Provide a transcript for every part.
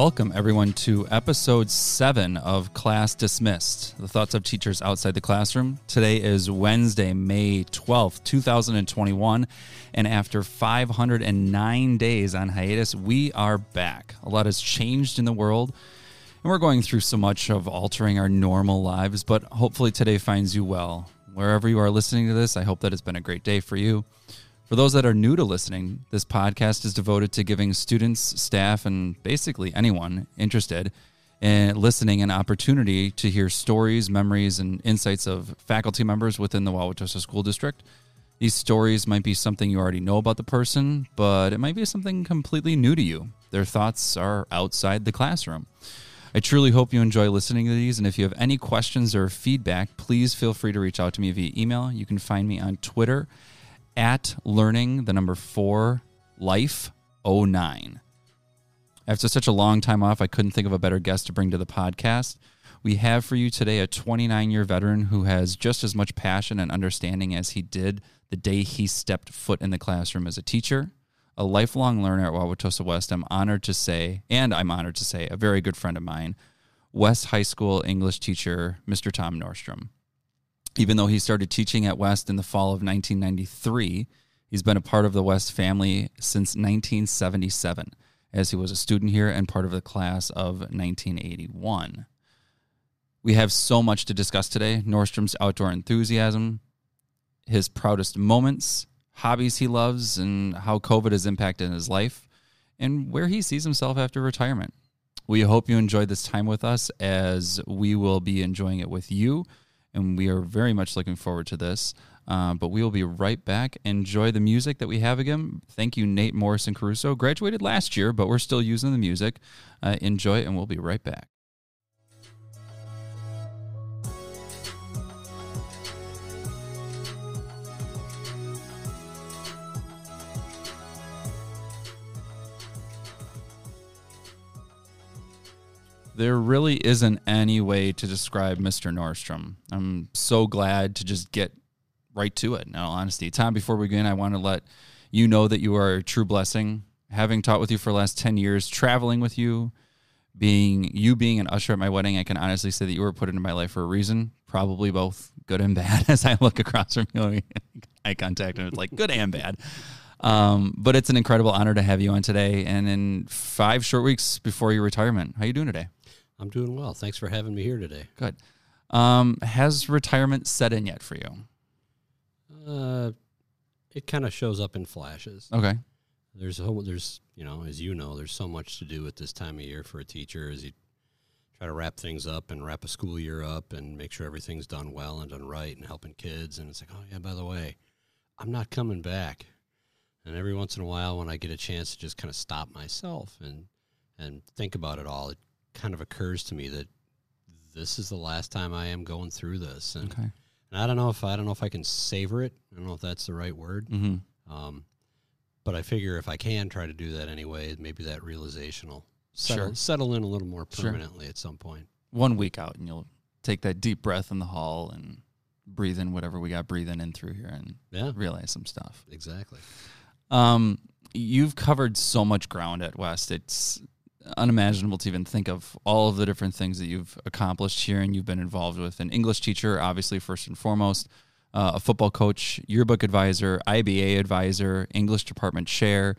Welcome, everyone, to episode seven of Class Dismissed The Thoughts of Teachers Outside the Classroom. Today is Wednesday, May 12th, 2021. And after 509 days on hiatus, we are back. A lot has changed in the world, and we're going through so much of altering our normal lives, but hopefully today finds you well. Wherever you are listening to this, I hope that it's been a great day for you. For those that are new to listening, this podcast is devoted to giving students, staff, and basically anyone interested in listening an opportunity to hear stories, memories, and insights of faculty members within the Wauwatosa School District. These stories might be something you already know about the person, but it might be something completely new to you. Their thoughts are outside the classroom. I truly hope you enjoy listening to these. And if you have any questions or feedback, please feel free to reach out to me via email. You can find me on Twitter at learning the number four life 09. After such a long time off, I couldn't think of a better guest to bring to the podcast. We have for you today a 29 year veteran who has just as much passion and understanding as he did the day he stepped foot in the classroom as a teacher. A lifelong learner at Wauwatosa West, I'm honored to say, and I'm honored to say, a very good friend of mine, West High School English teacher, Mr. Tom Nordstrom. Even though he started teaching at West in the fall of 1993, he's been a part of the West family since 1977, as he was a student here and part of the class of 1981. We have so much to discuss today Nordstrom's outdoor enthusiasm, his proudest moments, hobbies he loves, and how COVID has impacted his life, and where he sees himself after retirement. We hope you enjoyed this time with us as we will be enjoying it with you and we are very much looking forward to this. Uh, but we will be right back. Enjoy the music that we have again. Thank you, Nate Morrison Caruso. Graduated last year, but we're still using the music. Uh, enjoy it, and we'll be right back. There really isn't any way to describe Mr. Nordstrom. I'm so glad to just get right to it, in all honesty. Tom, before we begin, I want to let you know that you are a true blessing. Having taught with you for the last 10 years, traveling with you, being you being an usher at my wedding, I can honestly say that you were put into my life for a reason, probably both good and bad. As I look across from you, eye contact, and it's like good and bad. Um, but it's an incredible honor to have you on today, and in five short weeks before your retirement. How are you doing today? I'm doing well. Thanks for having me here today. Good. Um, has retirement set in yet for you? Uh, it kind of shows up in flashes. Okay. There's a whole, there's you know as you know there's so much to do at this time of year for a teacher as you try to wrap things up and wrap a school year up and make sure everything's done well and done right and helping kids and it's like oh yeah by the way I'm not coming back and every once in a while when I get a chance to just kind of stop myself and and think about it all it kind of occurs to me that this is the last time I am going through this, and, Okay. and I don't know if I don't know if I can savor it. I don't know if that's the right word. Mm-hmm. Um, but I figure if I can try to do that anyway, maybe that realization will settle, Sure. settle in a little more Sure. permanently at some point. One week out, and you'll take that deep breath in the hall and breathe in whatever we got breathing in through here and Yeah, realize some stuff. exactly. Um, you've covered so much ground at West. It's unimaginable to even think of all of the different things that you've accomplished here and you've been involved with. An English teacher, obviously, first and foremost, uh, a football coach, yearbook advisor, IBA advisor, English department chair,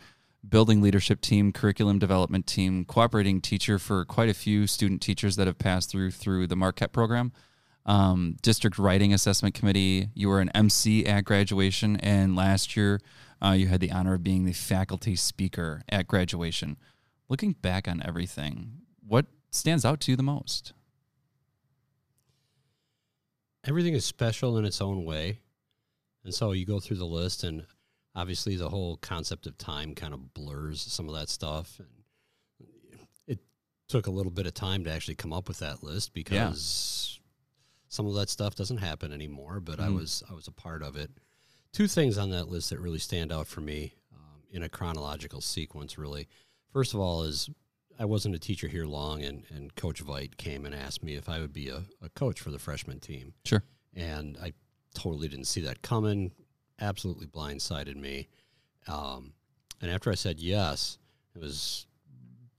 building leadership team, curriculum development team, cooperating teacher for quite a few student teachers that have passed through through the Marquette program. Um, district writing assessment committee. You were an MC at graduation, and last year uh, you had the honor of being the faculty speaker at graduation. Looking back on everything, what stands out to you the most? Everything is special in its own way, and so you go through the list, and obviously the whole concept of time kind of blurs some of that stuff. And it took a little bit of time to actually come up with that list because some of that stuff doesn't happen anymore. But I Mhm. was I was a part of it. Two things on that list that really stand out for me um, in a chronological sequence. Really, first of all is I wasn't a teacher here long, and, and Coach Veit came and asked me if I would be a, a coach for the freshman team. Sure. And I totally didn't see that coming, absolutely blindsided me. Um, and after I said yes, it was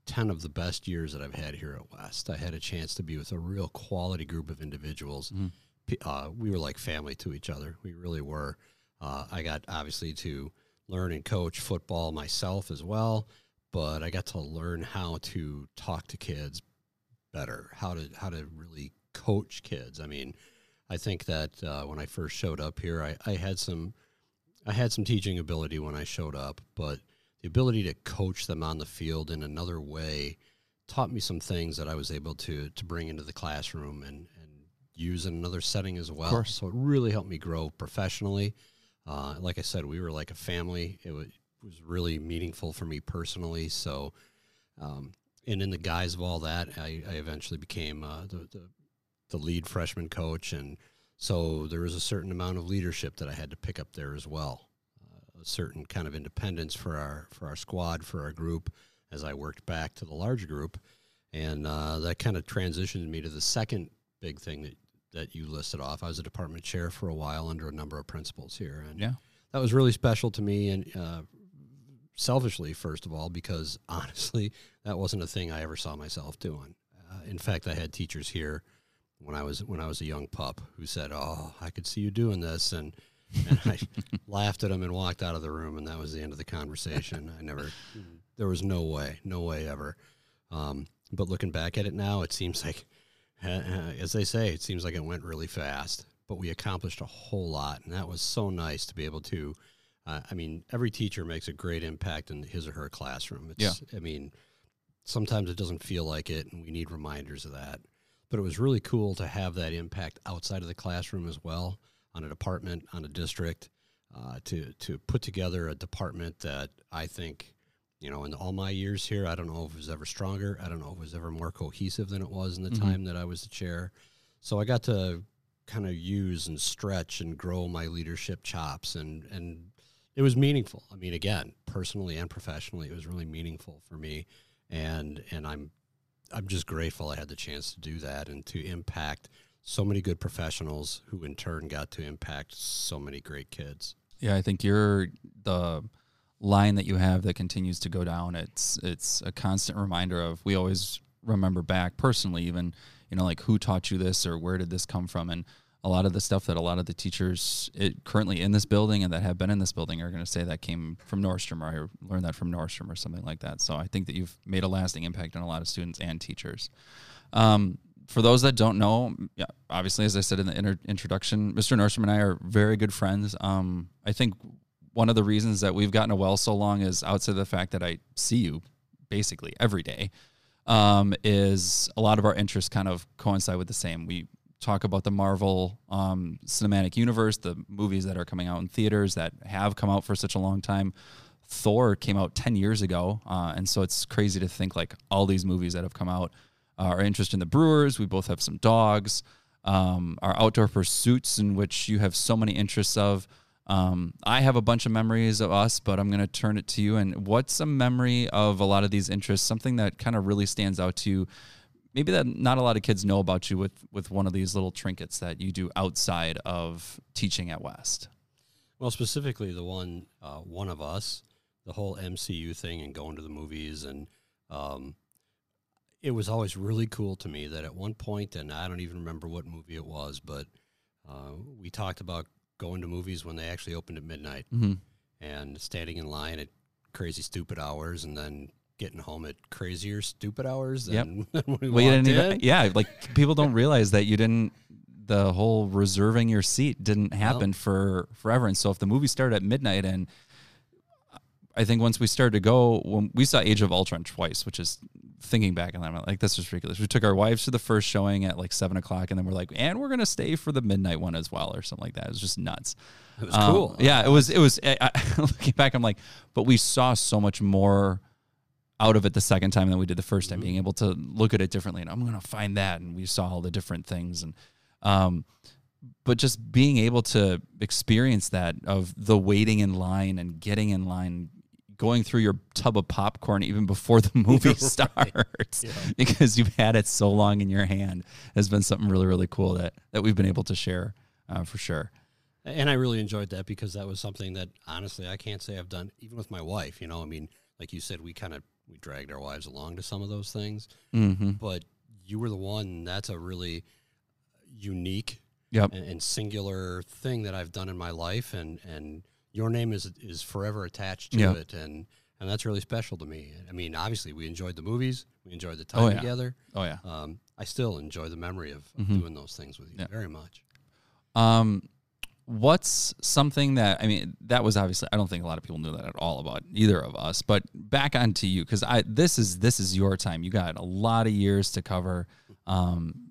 10 of the best years that I've had here at West. I had a chance to be with a real quality group of individuals. Mm-hmm. Uh, we were like family to each other. We really were. Uh, I got obviously to learn and coach football myself as well, but I got to learn how to talk to kids better, how to how to really coach kids. I mean, I think that uh, when I first showed up here, I, I had some I had some teaching ability when I showed up, but the ability to coach them on the field in another way taught me some things that I was able to to bring into the classroom and and use in another setting as well. So it really helped me grow professionally. Uh, like I said, we were like a family. It was, was really meaningful for me personally. So, um, and in the guise of all that, I, I eventually became uh, the, the the lead freshman coach, and so there was a certain amount of leadership that I had to pick up there as well. Uh, a certain kind of independence for our for our squad for our group as I worked back to the larger group, and uh, that kind of transitioned me to the second big thing that that you listed off. I was a department chair for a while under a number of principals here, and Yeah. that was really special to me and uh, selfishly first of all because honestly that wasn't a thing i ever saw myself doing. Uh, in fact i had teachers here when i was when i was a young pup who said oh i could see you doing this and, and i laughed at them and walked out of the room and that was the end of the conversation. I never there was no way no way ever. Um, but looking back at it now it seems like as they say it seems like it went really fast but we accomplished a whole lot and that was so nice to be able to uh, I mean, every teacher makes a great impact in his or her classroom. It's, I mean, sometimes it doesn't feel like it, and we need reminders of that. But it was really cool to have that impact outside of the classroom as well, on a department, on a district, uh, to to put together a department that I think, you know, in all my years here, I don't know if it was ever stronger. I don't know if it was ever more cohesive than it was in the Mhm. time that I was the chair. So I got to kind of use and stretch and grow my leadership chops and and it was meaningful. I mean, again, personally and professionally, it was really meaningful for me, and and I'm I'm just grateful I had the chance to do that and to impact so many good professionals who in turn got to impact so many great kids. Yeah, I think you're the line that you have that continues to go down. It's it's a constant reminder of we always remember back personally, even you know like who taught you this or where did this come from, and a lot of the stuff that a lot of the teachers it, currently in this building and that have been in this building are going to say that came from Nordstrom or I learned that from Nordstrom or something like that. So I think that you've made a lasting impact on a lot of students and teachers. Um, for those that don't know, yeah, obviously, as I said in the inter- introduction, Mr. Nordstrom and I are very good friends. Um, I think one of the reasons that we've gotten a well so long is outside of the fact that I see you basically every day, um, is a lot of our interests kind of coincide with the same. We talk about the Marvel um, cinematic universe, the movies that are coming out in theaters that have come out for such a long time. Thor came out 10 years ago. Uh, and so it's crazy to think like all these movies that have come out uh, are interested in the Brewers. We both have some dogs. Um, our outdoor pursuits, in which you have so many interests of. Um, I have a bunch of memories of us, but I'm going to turn it to you. And what's a memory of a lot of these interests? Something that kind of really stands out to you? Maybe that not a lot of kids know about you with with one of these little trinkets that you do outside of teaching at West. Well, specifically the one uh, one of us, the whole MCU thing and going to the movies, and um, it was always really cool to me that at one point, and I don't even remember what movie it was, but uh, we talked about going to movies when they actually opened at midnight Mm-hmm. and standing in line at crazy stupid hours, and then getting home at crazier stupid hours Yep. than, than we Well, you didn't in. even, yeah, like people don't realize that you didn't. The whole reserving your seat didn't happen for forever, and so if the movie started at midnight, and I think once we started to go, when we saw Age of Ultron twice, which is thinking back on that, I'm like this is ridiculous. We took our wives to the first showing at like seven o'clock, and then we're like, and we're gonna stay for the midnight one as well, or something like that. It was just nuts. It was Um, cool. Yeah, it was. It was. I, I, looking back, I'm like, but we saw so much more out of it the second time than we did the first time. Being able to look at it differently, and I'm gonna find that, and we saw all the different things, and um, but just being able to experience that of the waiting in line and getting in line. Going through your tub of popcorn even before the movie starts, because you've had it so long in your hand, has been something really, really cool that that we've been able to share uh, for sure. And I really enjoyed that because that was something that honestly I can't say I've done even with my wife. You know, I mean, like you said, we kind of we dragged our wives along to some of those things. Mm-hmm. But you were the one. That's a really unique Yep. and, and singular thing that I've done in my life, and and your name is is forever attached to Yeah. it, and and that's really special to me. I mean, obviously, we enjoyed the movies, we enjoyed the time Oh, yeah. together. Oh yeah. Um, I still enjoy the memory of, of Mhm. doing those things with you Yeah. very much. Um, what's something that I mean? That was obviously I don't think a lot of people knew that at all about either of us. But back onto you because I this is this is your time. You got a lot of years to cover. Um,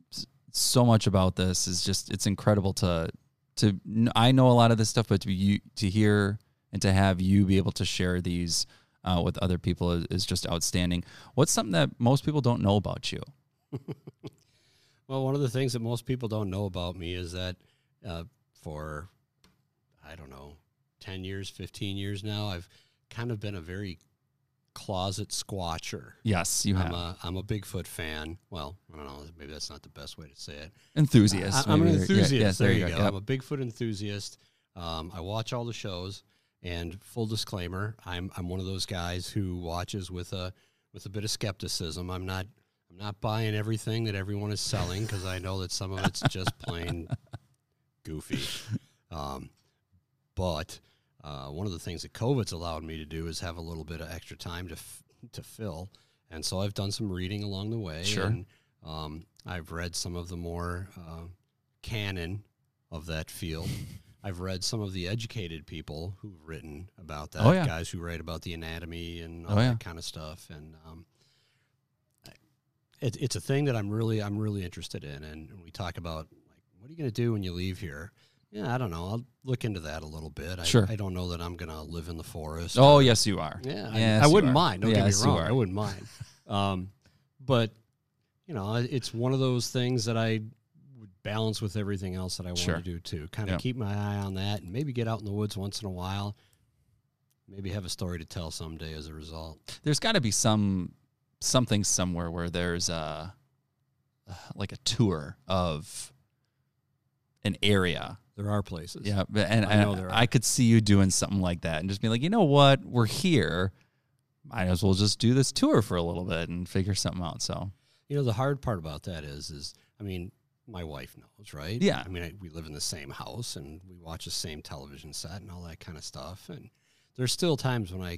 so much about this is just it's incredible to to I know a lot of this stuff, but to you to hear and to have you be able to share these uh, with other people is, is just outstanding. What's something that most people don't know about you? Well, one of the things that most people don't know about me is that uh, for, I don't know, 10 years, 15 years now, I've kind of been a very closet squatcher. Yes, you I'm have a, I'm a Bigfoot fan. Well, I don't know. Maybe that's not the best way to say it. enthusiast. I, am an maybe. Yeah, enthusiast. yes, there, you go. Yep. I'm a Bigfoot enthusiast. Um, I watch all the shows, and full disclaimer, I'm I'm one of those guys who watches with a with a bit of skepticism. I'm not I'm not buying everything that everyone is selling because I know that some of it's just plain goofy. Um, but uh, one of the things that COVID's allowed me to do is have a little bit of extra time to f- to fill, and so I've done some reading along the way. Sure. And, um, I've read some of the more uh, canon of that field. I've read some of the educated people who've written about that, Oh, yeah. guys who write about the anatomy and all Oh, yeah. that kind of stuff, and um, it, it's a thing that I'm really I'm really interested in. And we talk about what are you going to do when you leave here? Yeah, I don't know. I'll look into that a little bit. I, Sure. I don't know that I'm going to live in the forest. Oh or- yes, you are. yeah, I- Yes, I, you wouldn't mind. Don't Yes, get me wrong. I wouldn't mind. Um, but you know, it's one of those things that I would balance with everything else that I want Sure. to do too. Kind of Yeah. keep my eye on that, and maybe get out in the woods once in a while. Maybe have a story to tell someday as a result. There's got to be some something somewhere where there's a like a tour of an area. There are places. Yeah, but- and I know I, there are. I could see you doing something like that and just be like, you know what, we're here. Might as well just do this tour for a little bit and figure something out. So You know, the hard part about that is, is I mean, my wife knows, right? Yeah. I mean, I, we live in the same house and we watch the same television set and all that kind of stuff. And there's still times when I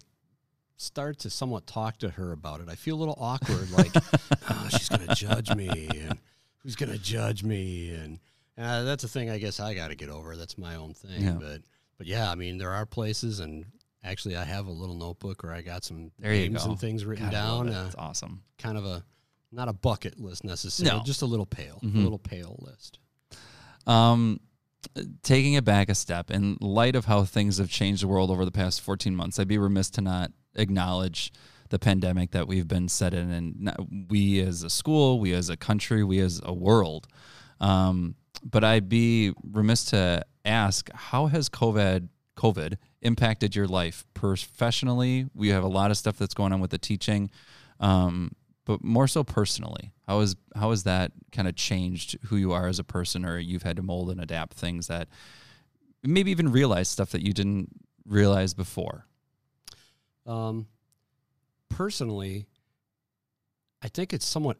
start to somewhat talk to her about it. I feel a little awkward, like, oh, she's going to judge me, and who's going to judge me, and uh, that's a thing I guess I got to get over. That's my own thing. Yeah. But but yeah, I mean, there are places, and actually, I have a little notebook where I got some There names go. and things written God, down. it. Uh, awesome. kind of a not a bucket list necessarily, No. just a little pail, Mhm. a little pail list. Um, taking it back a step, in light of how things have changed the world over the past 14 months, I'd be remiss to not acknowledge the pandemic that we've been set in, and we as a school, we as a country, we as a world. Um, but I'd be remiss to ask, how has COVID COVID impacted your life professionally? We have a lot of stuff that's going on with the teaching. Um, but more so personally how is how has that kind of changed who you are as a person or you've had to mold and adapt things that maybe even realize stuff that you didn't realize before Um, personally, I think it's somewhat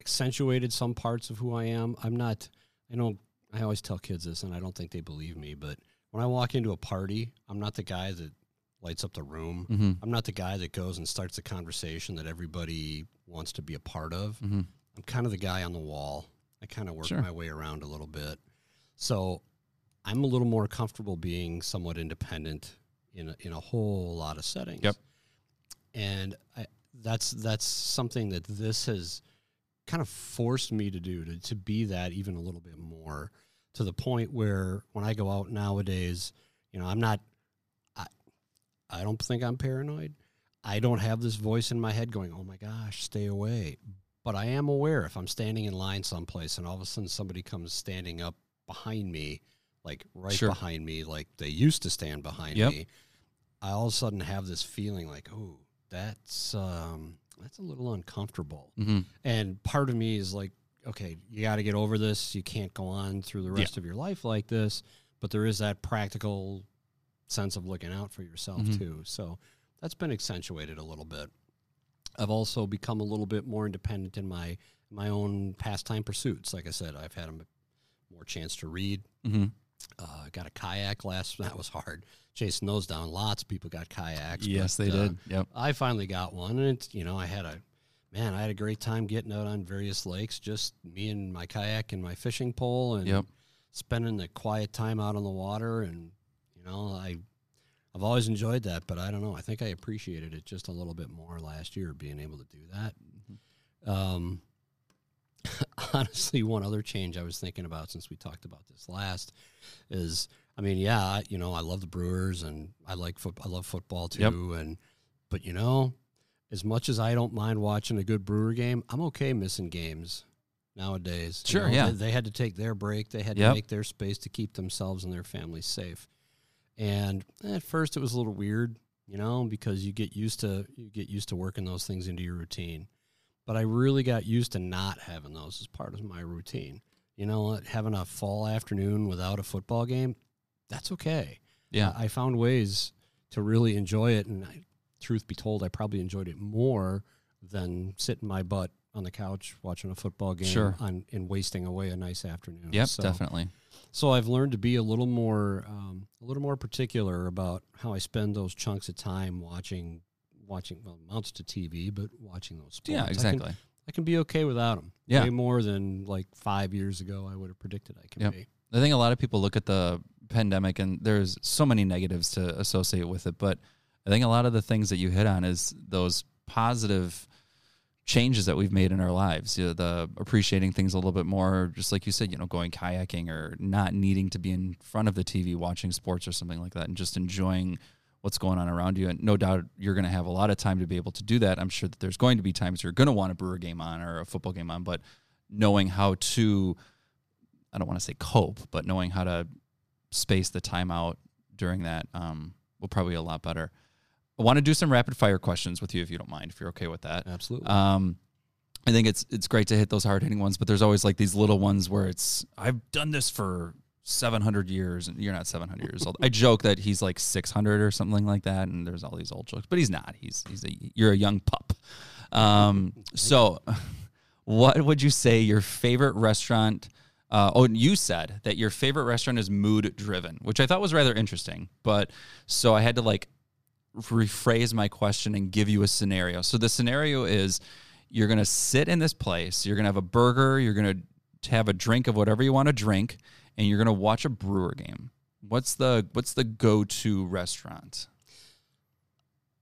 accentuated some parts of who I am. I'm not. I don't. I always tell kids this, and I don't think they believe me. But when I walk into a party, I'm not the guy that lights up the room. mm-hmm. I'm not the guy that goes and starts a conversation that everybody wants to be a part of. Mm-hmm. I'm kind of the guy on the wall. I kind of work Sure. my way around a little bit. So I'm a little more comfortable being somewhat independent in a, in a whole lot of settings. Yep. And I, that's that's something that this has kind of forced me to do to, to be that even a little bit more to the point where when I go out nowadays, you know, I'm not I I don't think I'm paranoid. I don't have this voice in my head going, "Oh my gosh, stay away." But I am aware if I'm standing in line someplace and all of a sudden somebody comes standing up behind me, like right Sure. behind me, like they used to stand behind Yep. me, I all of a sudden have this feeling like, "Oh, that's um, that's a little uncomfortable." Mm-hmm. And part of me is like, okay, you got to get over this. You can't go on through the Yeah. rest of your life like this. But there is that practical sense of looking out for yourself Mhm. too. So that's been accentuated a little bit. I've also become a little bit more independent in my my own pastime pursuits. Like I said, I've had a more chance to read. Mm-hmm. Uh, got a kayak last. That was hard chasing those down. Lots of people got kayaks. Yes, but, they uh, did. Yep. I finally got one, and it's you know I had a man. I had a great time getting out on various lakes, just me and my kayak and my fishing pole, and Yep. spending the quiet time out on the water. And you know I I've always enjoyed that, but I don't know. I think I appreciated it just a little bit more last year, being able to do that. Um, honestly, one other change I was thinking about since we talked about this last is, I mean, yeah, you know, I love the Brewers and I like foot, I love football too, Yep. and but you know, as much as I don't mind watching a good Brewer game, I'm okay missing games nowadays. You Sure, know, yeah. they, they had to take their break, they had Yep. to make their space to keep themselves and their families safe. And at first, it was a little weird, you know, because you get used to you get used to working those things into your routine. But I really got used to not having those as part of my routine. You know, having a fall afternoon without a football game, that's okay. Yeah. I found ways to really enjoy it, and I, truth be told, I probably enjoyed it more than sitting my butt on the couch watching a football game Sure. on, and wasting away a nice afternoon. Yep. So- Definitely. so I've learned to be a little more, um, a little more particular about how I spend those chunks of time watching, watching. Well, amounts to TV, but watching those sports. Yeah. I can- Exactly. I can, be okay without them. Yeah. way more than like five years ago I would have predicted I can Yep. be. I think a lot of people look at the pandemic and there's so many negatives to associate with it, but I think a lot of the things that you hit on is those positive changes that we've made in our lives. You know, the appreciating things a little bit more, just like you said, you know, going kayaking or not needing to be in front of the TV watching sports or something like that and just enjoying what's going on around you. And no doubt you're going to have a lot of time to be able to do that. I'm sure that there's going to be times you're going to want a brewer game on or a football game on, but knowing how to I don't want to say cope, but knowing how to space the time out during that um, will probably be a lot better. I want to do some rapid fire questions with you if you don't mind, if you're okay with that. Absolutely. Um, I think it's it's great to hit those hard hitting ones, but there's always like these little ones where it's I've done this for 700 years, and you're not 700 years old. I joke that he's like 600 or something like that, and there's all these old jokes, but he's not. He's he's a you're a young pup. Um, so, what would you say your favorite restaurant? Uh, oh, and you said that your favorite restaurant is mood driven, which I thought was rather interesting. But so I had to like rephrase my question and give you a scenario. So the scenario is you're going to sit in this place, you're going to have a burger, you're going to have a drink of whatever you want to drink, and you're going to watch a brewer game. What's the what's the go-to restaurant?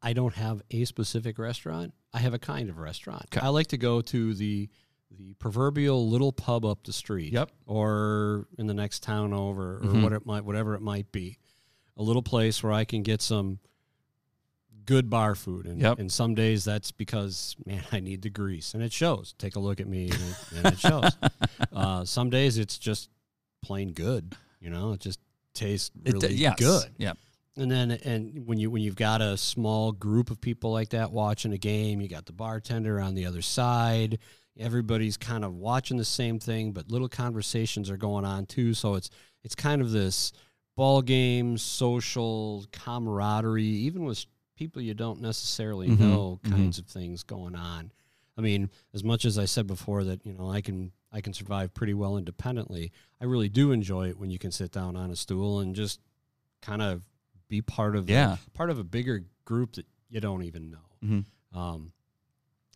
I don't have a specific restaurant. I have a kind of restaurant. Okay. I like to go to the the proverbial little pub up the street. Yep. Or in the next town over or Mhm. what it might whatever it might be. A little place where I can get some good bar food. And, Yep. and some days that's because, man, I need the grease. And it shows. Take a look at me and it, and it shows. uh, some days it's just plain good. You know, it just tastes It- really yes. good. Yeah. And then and when you when you've got a small group of people like that watching a game, you got the bartender on the other side. Everybody's kind of watching the same thing, but little conversations are going on too. So it's it's kind of this ball game, social camaraderie, even with people you don't necessarily Mhm, know, mhm. kinds of things going on. I mean, as much as I said before that you know I can I can survive pretty well independently, I really do enjoy it when you can sit down on a stool and just kind of be part of the- Yeah. part of a bigger group that you don't even know. Mhm. Um,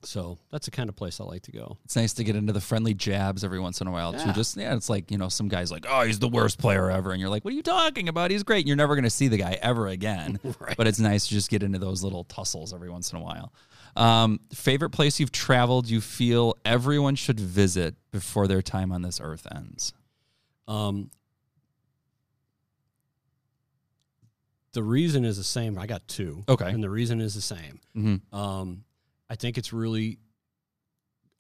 so that's the kind of place I like to go. It's nice to get into the friendly jabs every once in a while too. Just yeah, it's like you know some guys like, oh, he's the worst player ever, and you're like, what are you talking about? He's great. You're never going to see the guy ever again. Right. But it's nice to just get into those little tussles every once in a while. Um, favorite place you've traveled? You feel everyone should visit before their time on this earth ends. Um, the reason is the same. I got two. Okay. And the reason is the same. Mm-hmm. Um, I think it's really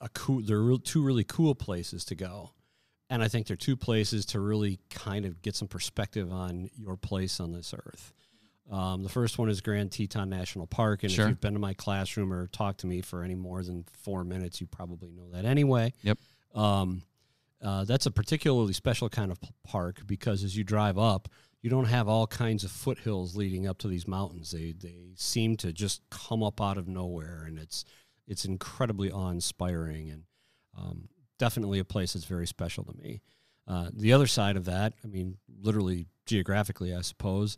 a cool. They're real, two really cool places to go, and I think they're two places to really kind of get some perspective on your place on this earth. Um, the first one is Grand Teton National Park, and Sure. if you've been to my classroom or talked to me for any more than four minutes, you probably know that anyway. Yep. Um, uh, that's a particularly special kind of park because as you drive up, you don't have all kinds of foothills leading up to these mountains. They they seem to just come up out of nowhere, and it's it's incredibly awe inspiring and um, definitely a place that's very special to me. Uh, the other side of that, I mean, literally geographically, I suppose,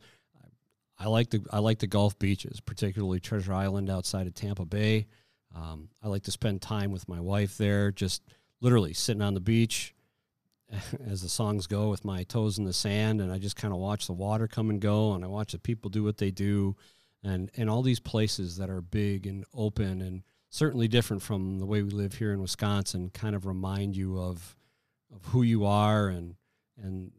I like the I like the Gulf beaches, particularly Treasure Island outside of Tampa Bay. Um, I like to spend time with my wife there, just literally sitting on the beach, as the songs go, with my toes in the sand, and I just kind of watch the water come and go, and I watch the people do what they do, and and all these places that are big and open and certainly different from the way we live here in Wisconsin, kind of remind you of of who you are and and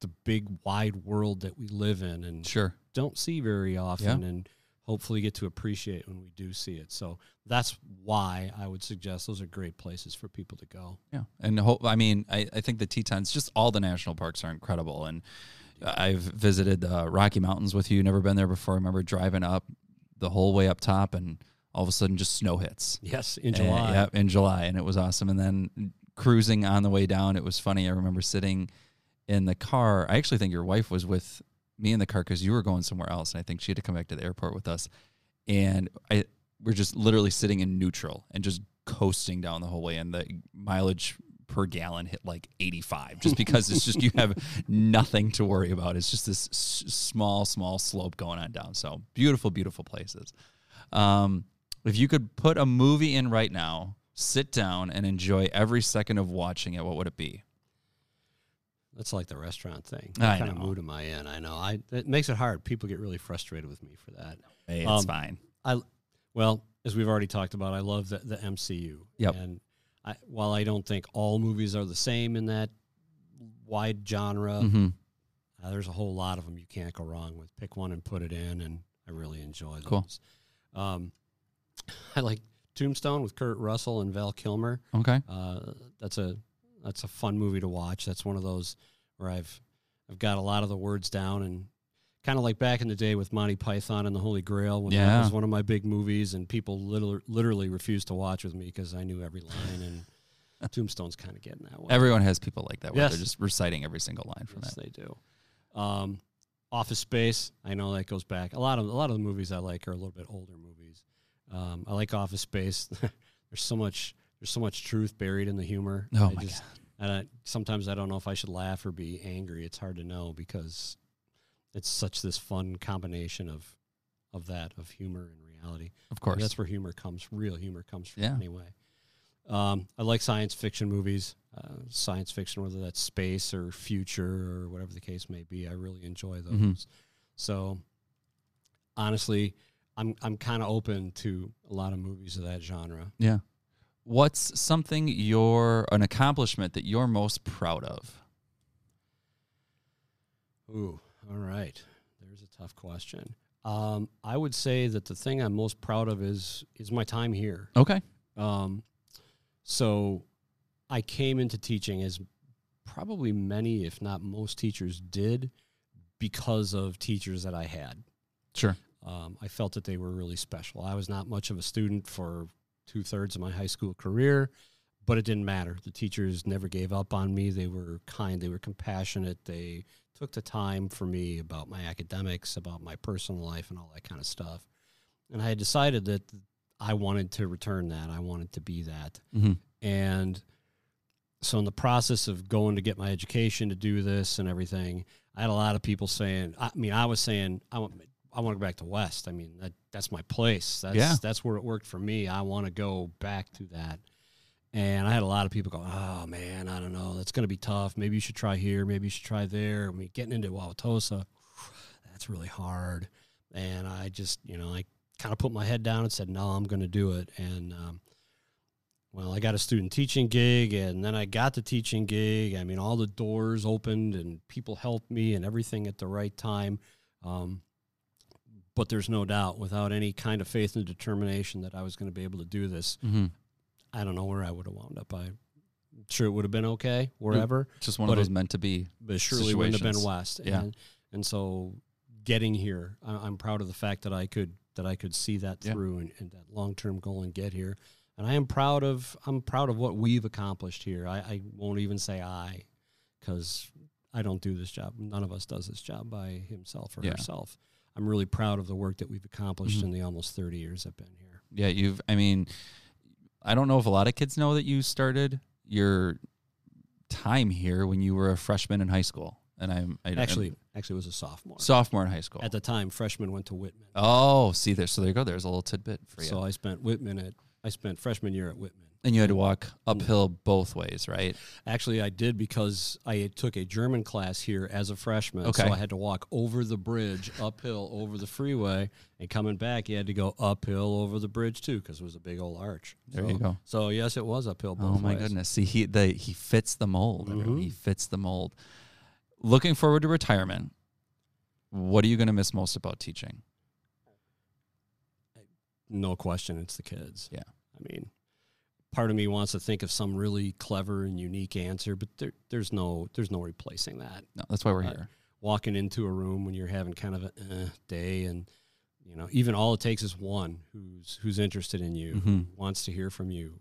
the big wide world that we live in and Sure. don't see very often and hopefully get to appreciate when we do see it. So that's why I would suggest those are great places for people to go. Yeah, and ho- I mean, I, I think the Tetons, just all the national parks are incredible. And I've visited the Rocky Mountains with you. Never been there before. I remember driving up the whole way up top, and all of a sudden, just snow hits. Yes, in And- July. yeah, in July, and it was awesome. And then cruising on the way down, it was funny. I remember sitting in the car. I actually think your wife was with me in the car because you were going somewhere else, and I think she had to come back to the airport with us. And I we're just literally sitting in neutral and just coasting down the whole way, and the mileage per gallon hit like 85 just because it's just you have nothing to worry about it's just this s- small small slope going on down so beautiful beautiful places um, if you could put a movie in right now, sit down and enjoy every second of watching it, what would it be? That's like the restaurant thing. I What kind know. of mood am I in? I know. I it makes it hard. People get really frustrated with me for that. Hey, Um, it's fine. I well, as we've already talked about, I love the, the MCU. Yep. And I, while I don't think all movies are the same in that wide genre, hmm uh, there's a whole lot of them you can't go wrong with. Pick one and put it in, and I really enjoy those. Cool. Um, I like Tombstone with Kurt Russell and Val Kilmer. Okay. Uh, that's a that's a fun movie to watch. That's one of those where I've I've got a lot of the words down and kind of like back in the day with Monty Python and the Holy Grail when that Yeah. was one of my big movies and people literally, literally refused to watch with me because I knew every line and Tombstone's kind of getting that way. Everyone has people like that where Yes. they're just reciting every single line from that. yes, that. they do. Um, Office Space. I know that goes back. A lot of a lot of the movies I like are a little bit older movies. Um, I like Office Space. there's so much there's so much truth buried in the humor. Oh I my just, And I, sometimes I don't know if I should laugh or be angry. It's hard to know because it's such this fun combination of of that of humor and reality. Of course. That's where humor comes. Real humor comes from Yeah. anyway. Um, I like science fiction movies. Uh, science fiction, whether that's space or future or whatever the case may be, I really enjoy those. Mhm. So, honestly, I'm I'm kind of open to a lot of movies of that genre. yeah. What's something you're an accomplishment that you're most proud of? Ooh, all right. There's a tough question. Um, I would say that the thing I'm most proud of is is my time here. Okay. Um, so I came into teaching as probably many, if not most teachers did because of teachers that I had. Sure. Um, I felt that they were really special. I was not much of a student for two thirds of my high school career, but it didn't matter. The teachers never gave up on me. They were kind, they were compassionate. They took the time for me about my academics, about my personal life, and all that kind of stuff. And I had decided that I wanted to return that. I wanted to be that. Mm-hmm. And so, in the process of going to get my education to do this and everything, I had a lot of people saying, I mean, I was saying, I want, I want to go back to West. I mean, that that's my place. That's, Yeah. that's where it worked for me. I want to go back to that. And I had a lot of people go, oh, man, I don't know. That's going to be tough. Maybe you should try here. Maybe you should try there. I mean, getting into Wauwatosa, that's really hard. And I just, you know, I kind of put my head down and said, no, I'm going to do it. And, um, well, I got a student teaching gig and then I got the teaching gig. I mean, all the doors opened and people helped me and everything at the right time. Um, but there's no doubt, without any kind of faith and determination that I was going to be able to do this, Mm-hmm. I don't know where I would have wound up. I'm sure it would have been okay wherever, Just one of those it- meant to be. but it surely wouldn't have been Situations. West. Yeah. And, and so getting here, I, I'm proud of the fact that I could that I could see that Yeah. through and, and that long term goal and get here. And I am proud of I'm proud of what we've accomplished here. I, I won't even say I, because I don't do this job. None of us does this job by himself or Yeah. herself. I'm really proud of the work that we've accomplished Mhm. in the almost 30 years I've been here. Yeah, you've. I mean, I don't know if a lot of kids know that you started your time here when you were a freshman in high school. And I'm I, Actually, actually, was a sophomore. sophomore in high school. At the time, freshman went to Whitman. oh, see there. So there you go. There's a little tidbit for you. So I spent Whitman at I spent freshman year at Whitman. And you had to walk uphill both ways, right? Actually, I did because I took a German class here as a freshman. Okay. So I had to walk over the bridge, uphill over the freeway, and coming back, you had to go uphill over the bridge too because it was a big old arch. There so, you go. So yes, it was uphill. Both Oh my ways. goodness! See, he the he fits the mold. Mhm. He fits the mold. Looking forward to retirement. What are you going to miss most about teaching? No question, it's the kids. Yeah. I mean, part of me wants to think of some really clever and unique answer, but there, there's no there's no replacing that. No, that's why we're Uh, here. walking into a room when you're having kind of a eh, day and you know even all it takes is one who's who's interested in you who Mhm. wants to hear from you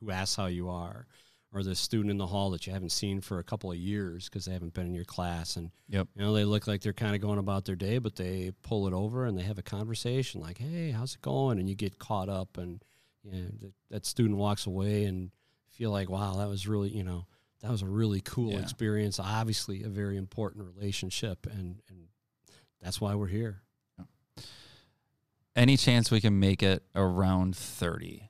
who asks how you are or the student in the hall that you haven't seen for a couple of years because they haven't been in your class and Yep. you know they look like they're kind of going about their day but they pull it over and they have a conversation like hey how's it going and you get caught up and you know, that, that student walks away and feel like wow that was really you know that was a really cool Yeah. experience obviously a very important relationship and and that's why we're here Any chance we can make it around 30?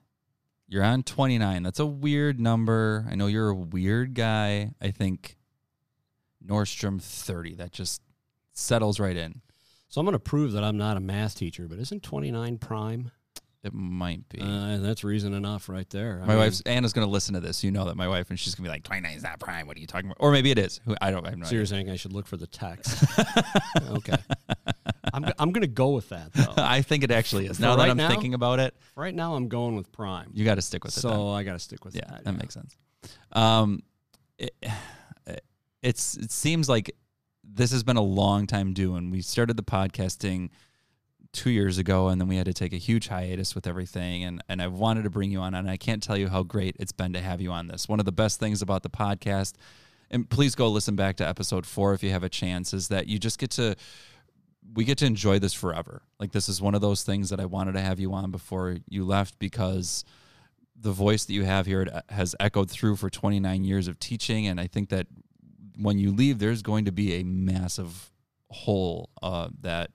You're on 29. That's a weird number. I know you're a weird guy. I think Nordstrom 30. That just settles right in. so i'm going to prove that i'm not a math teacher but isn't 29 prime It might be. uh, that's reason enough right there I my mean, wife's Anna's going to listen to this. You know that my wife, and she's going to be like, 29 is not prime. What are you talking about? Or maybe it is. I don't. I have no so idea. you're saying i should look for the text okay i'm, I'm going to go with that though I think it actually is. For Now that I'm now? thinking about it, right now i'm going with prime you got to stick with it. then. so i got to stick with yeah, that that makes sense. Um, it, it's it seems like this has been a long time doing. We started the podcasting two years ago, and then we had to take a huge hiatus with everything. And and I wanted to bring you on, and I can't tell you how great it's been to have you on this. One of the best things about the podcast, and please go listen back to episode four if you have a chance, is that you just get to we get to enjoy this forever. Like this is one of those things that I wanted to have you on before you left because the voice that you have here has echoed through for 29 years of teaching and I think that when you leave there's going to be a massive hole uh, that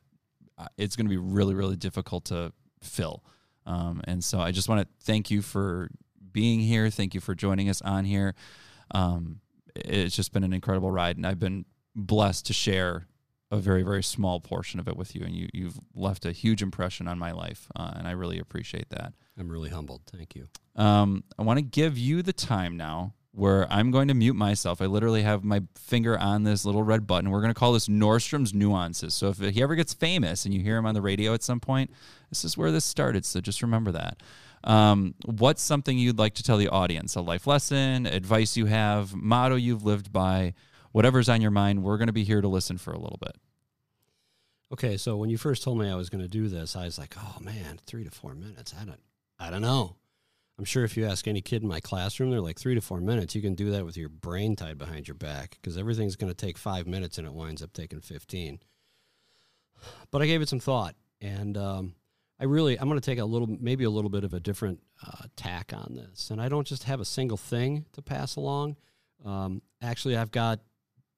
it's going to be really really difficult to fill. Um, and so I just want to thank you for being here. Thank you for joining us on here. Um, it's just been an incredible ride, and I've been blessed to share a very very small portion of it with you and you you've left a huge impression on my life uh, and I really appreciate that. i'm really humbled thank you Um, I want to give you the time now where I'm going to mute myself. I literally have my finger on this little red button. We're going to call this Nordstrom's Nuances. So if he ever gets famous and you hear him on the radio at some point, this is where this started. So just remember that. Um, what's something you'd like to tell the audience? A life lesson, advice you have, motto you've lived by, whatever's on your mind. We're going to be here to listen for a little bit. Okay, so when you first told me I was going to do this, I was like, "Oh man, three to four minutes. I don't, I don't know." I'm sure if you ask any kid in my classroom, they're like three to four minutes. You can do that with your brain tied behind your back because everything's going to take five minutes and it winds up taking fifteen. But I gave it some thought, and um, I really, I'm going to take a little, maybe a little bit of a different uh, tack on this, and I don't just have a single thing to pass along. Um, actually, I've got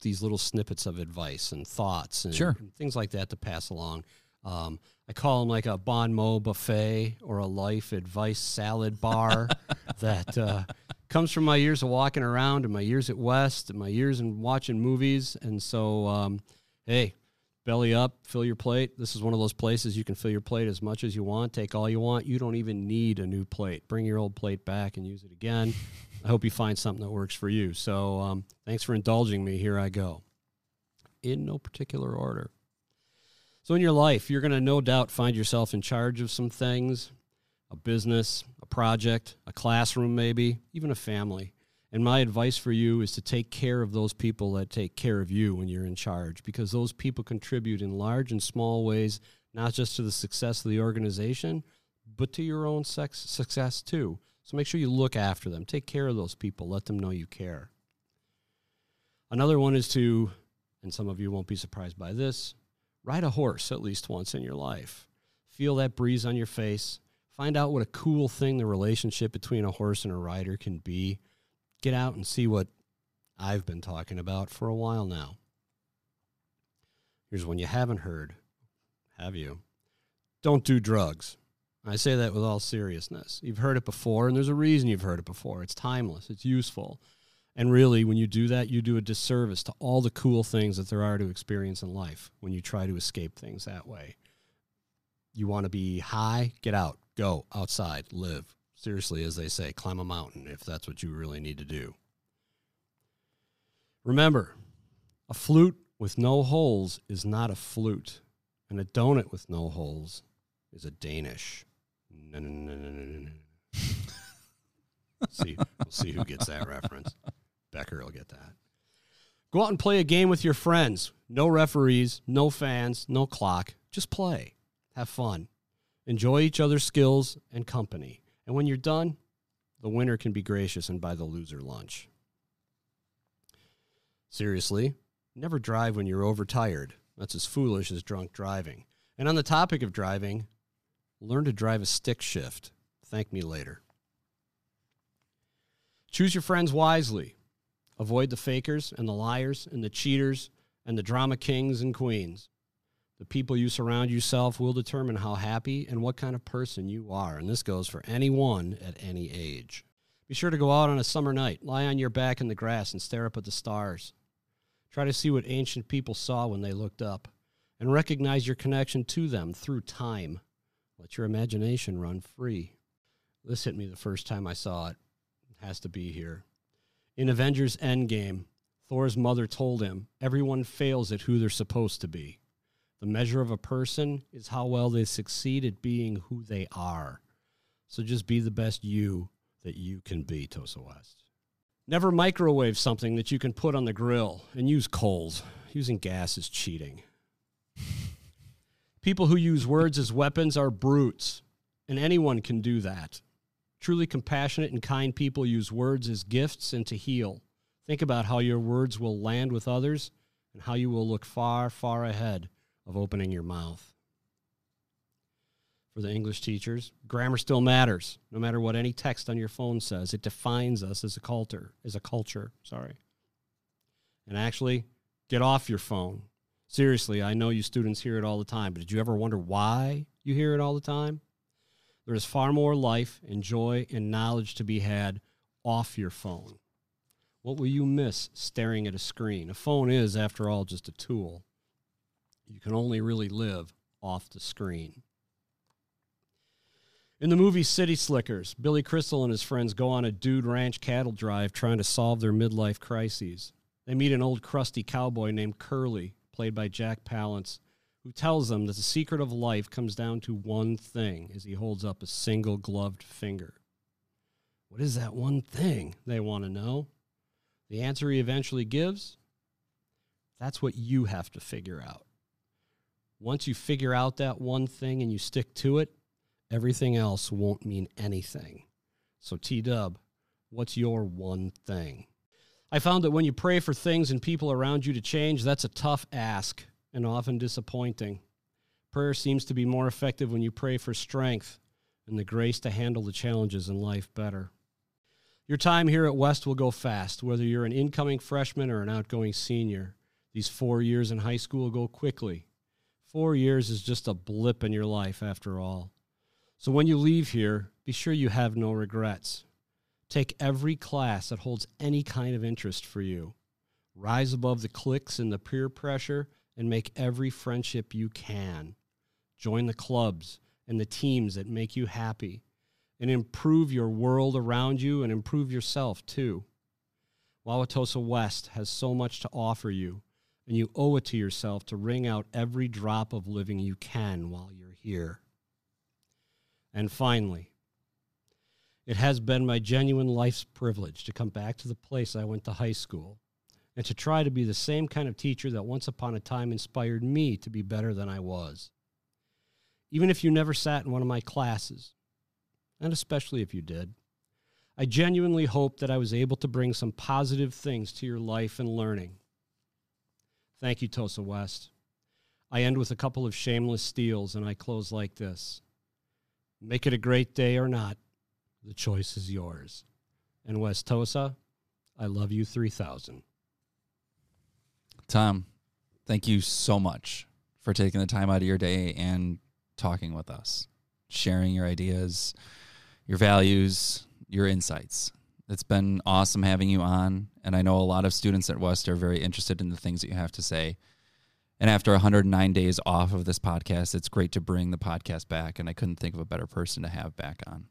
these little snippets of advice and thoughts and, Sure. and things like that to pass along. Um, I call them like a bon mot buffet or a life advice salad bar that uh, comes from my years of walking around and my years at West and my years in watching movies. And so, um, hey, belly up, fill your plate. This is one of those places you can fill your plate as much as you want, take all you want. You don't even need a new plate. Bring your old plate back and use it again. I hope you find something that works for you. So, um, thanks for indulging me. Here I go. In no particular order. So, in your life, you're going to no doubt find yourself in charge of some things a business, a project, a classroom, maybe, even a family. And my advice for you is to take care of those people that take care of you when you're in charge because those people contribute in large and small ways, not just to the success of the organization, but to your own sex- success too. So make sure you look after them, take care of those people, let them know you care. Another one is to, and some of you won't be surprised by this, ride a horse at least once in your life. Feel that breeze on your face, Find out what a cool thing the relationship between a horse and a rider can be. Get out and see what I've been talking about for a while now. Here's one you haven't heard. Have you? Don't do drugs. I say that with all seriousness. You've heard it before, and there's a reason you've heard it before. It's timeless, it's useful. And really, when you do that, you do a disservice to all the cool things that there are to experience in life when you try to escape things that way. You want to be high? Get out. Go outside. Live. Seriously, as they say, climb a mountain if that's what you really need to do. Remember, a flute with no holes is not a flute, and a donut with no holes is a Danish. No, no, no, see, we'll see who gets that reference. Becker will get that. Go out and play a game with your friends. No referees, no fans, no clock. Just play. Have fun. Enjoy each other's skills and company. And when you're done, the winner can be gracious and buy the loser lunch. Seriously, never drive when you're overtired. That's as foolish as drunk driving. And on the topic of driving, learn to drive a stick shift. Thank me later. Choose your friends wisely. Avoid the fakers and the liars and the cheaters and the drama kings and queens. The people you surround yourself will determine how happy and what kind of person you are, and this goes for anyone at any age. Be sure to go out on a summer night, lie on your back in the grass, and stare up at the stars. Try to see what ancient people saw when they looked up, and recognize your connection to them through time. Let your imagination run free. This hit me the first time I saw it. It has to be here. In Avengers Endgame, Thor's mother told him, Everyone fails at who they're supposed to be. The measure of a person is how well they succeed at being who they are. So just be the best you that you can be, Tosa West. Never microwave something that you can put on the grill and use coals. Using gas is cheating. People who use words as weapons are brutes, and anyone can do that. Truly compassionate and kind people use words as gifts and to heal. Think about how your words will land with others and how you will look far, far ahead of opening your mouth. For the English teachers, grammar still matters, no matter what any text on your phone says. It defines us as a culture, as a culture, sorry. And actually, get off your phone. Seriously, I know you students hear it all the time, but did you ever wonder why you hear it all the time? There is far more life and joy and knowledge to be had off your phone. What will you miss staring at a screen? A phone is, after all, just a tool. You can only really live off the screen. In the movie City Slickers, Billy Crystal and his friends go on a dude ranch cattle drive trying to solve their midlife crises. They meet an old crusty cowboy named Curly, played by Jack Palance, who tells them that the secret of life comes down to one thing as he holds up a single gloved finger. What is that one thing? They want to know. The answer he eventually gives that's what you have to figure out. Once you figure out that one thing and you stick to it, everything else won't mean anything. So, T Dub, what's your one thing? I found that when you pray for things and people around you to change, that's a tough ask and often disappointing. Prayer seems to be more effective when you pray for strength and the grace to handle the challenges in life better. Your time here at West will go fast, whether you're an incoming freshman or an outgoing senior. These four years in high school go quickly. Four years is just a blip in your life, after all. So when you leave here, be sure you have no regrets. Take every class that holds any kind of interest for you. Rise above the cliques and the peer pressure and make every friendship you can. Join the clubs and the teams that make you happy and improve your world around you and improve yourself too. Wauwatosa West has so much to offer you, and you owe it to yourself to wring out every drop of living you can while you're here. And finally, it has been my genuine life's privilege to come back to the place I went to high school and to try to be the same kind of teacher that once upon a time inspired me to be better than I was. Even if you never sat in one of my classes, and especially if you did, I genuinely hope that I was able to bring some positive things to your life and learning. Thank you, Tosa West. I end with a couple of shameless steals, and I close like this Make it a great day or not. The choice is yours. And West Tosa, I love you 3000. Tom, thank you so much for taking the time out of your day and talking with us, sharing your ideas, your values, your insights. It's been awesome having you on. And I know a lot of students at West are very interested in the things that you have to say. And after 109 days off of this podcast, it's great to bring the podcast back. And I couldn't think of a better person to have back on.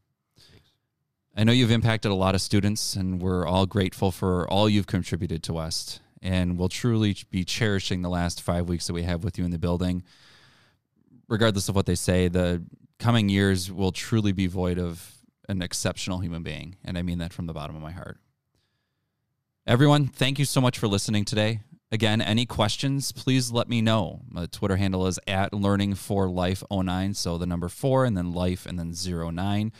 I know you've impacted a lot of students, and we're all grateful for all you've contributed to West. And we'll truly be cherishing the last five weeks that we have with you in the building. Regardless of what they say, the coming years will truly be void of an exceptional human being. And I mean that from the bottom of my heart. Everyone, thank you so much for listening today. Again, any questions, please let me know. My Twitter handle is at learning for life 09. So the number four and then life and then zero nine.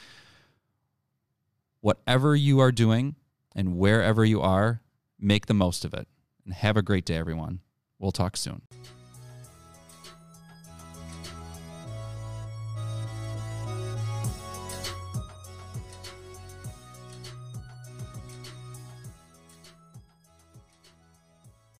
Whatever you are doing and wherever you are, make the most of it. And have a great day, everyone. We'll talk soon.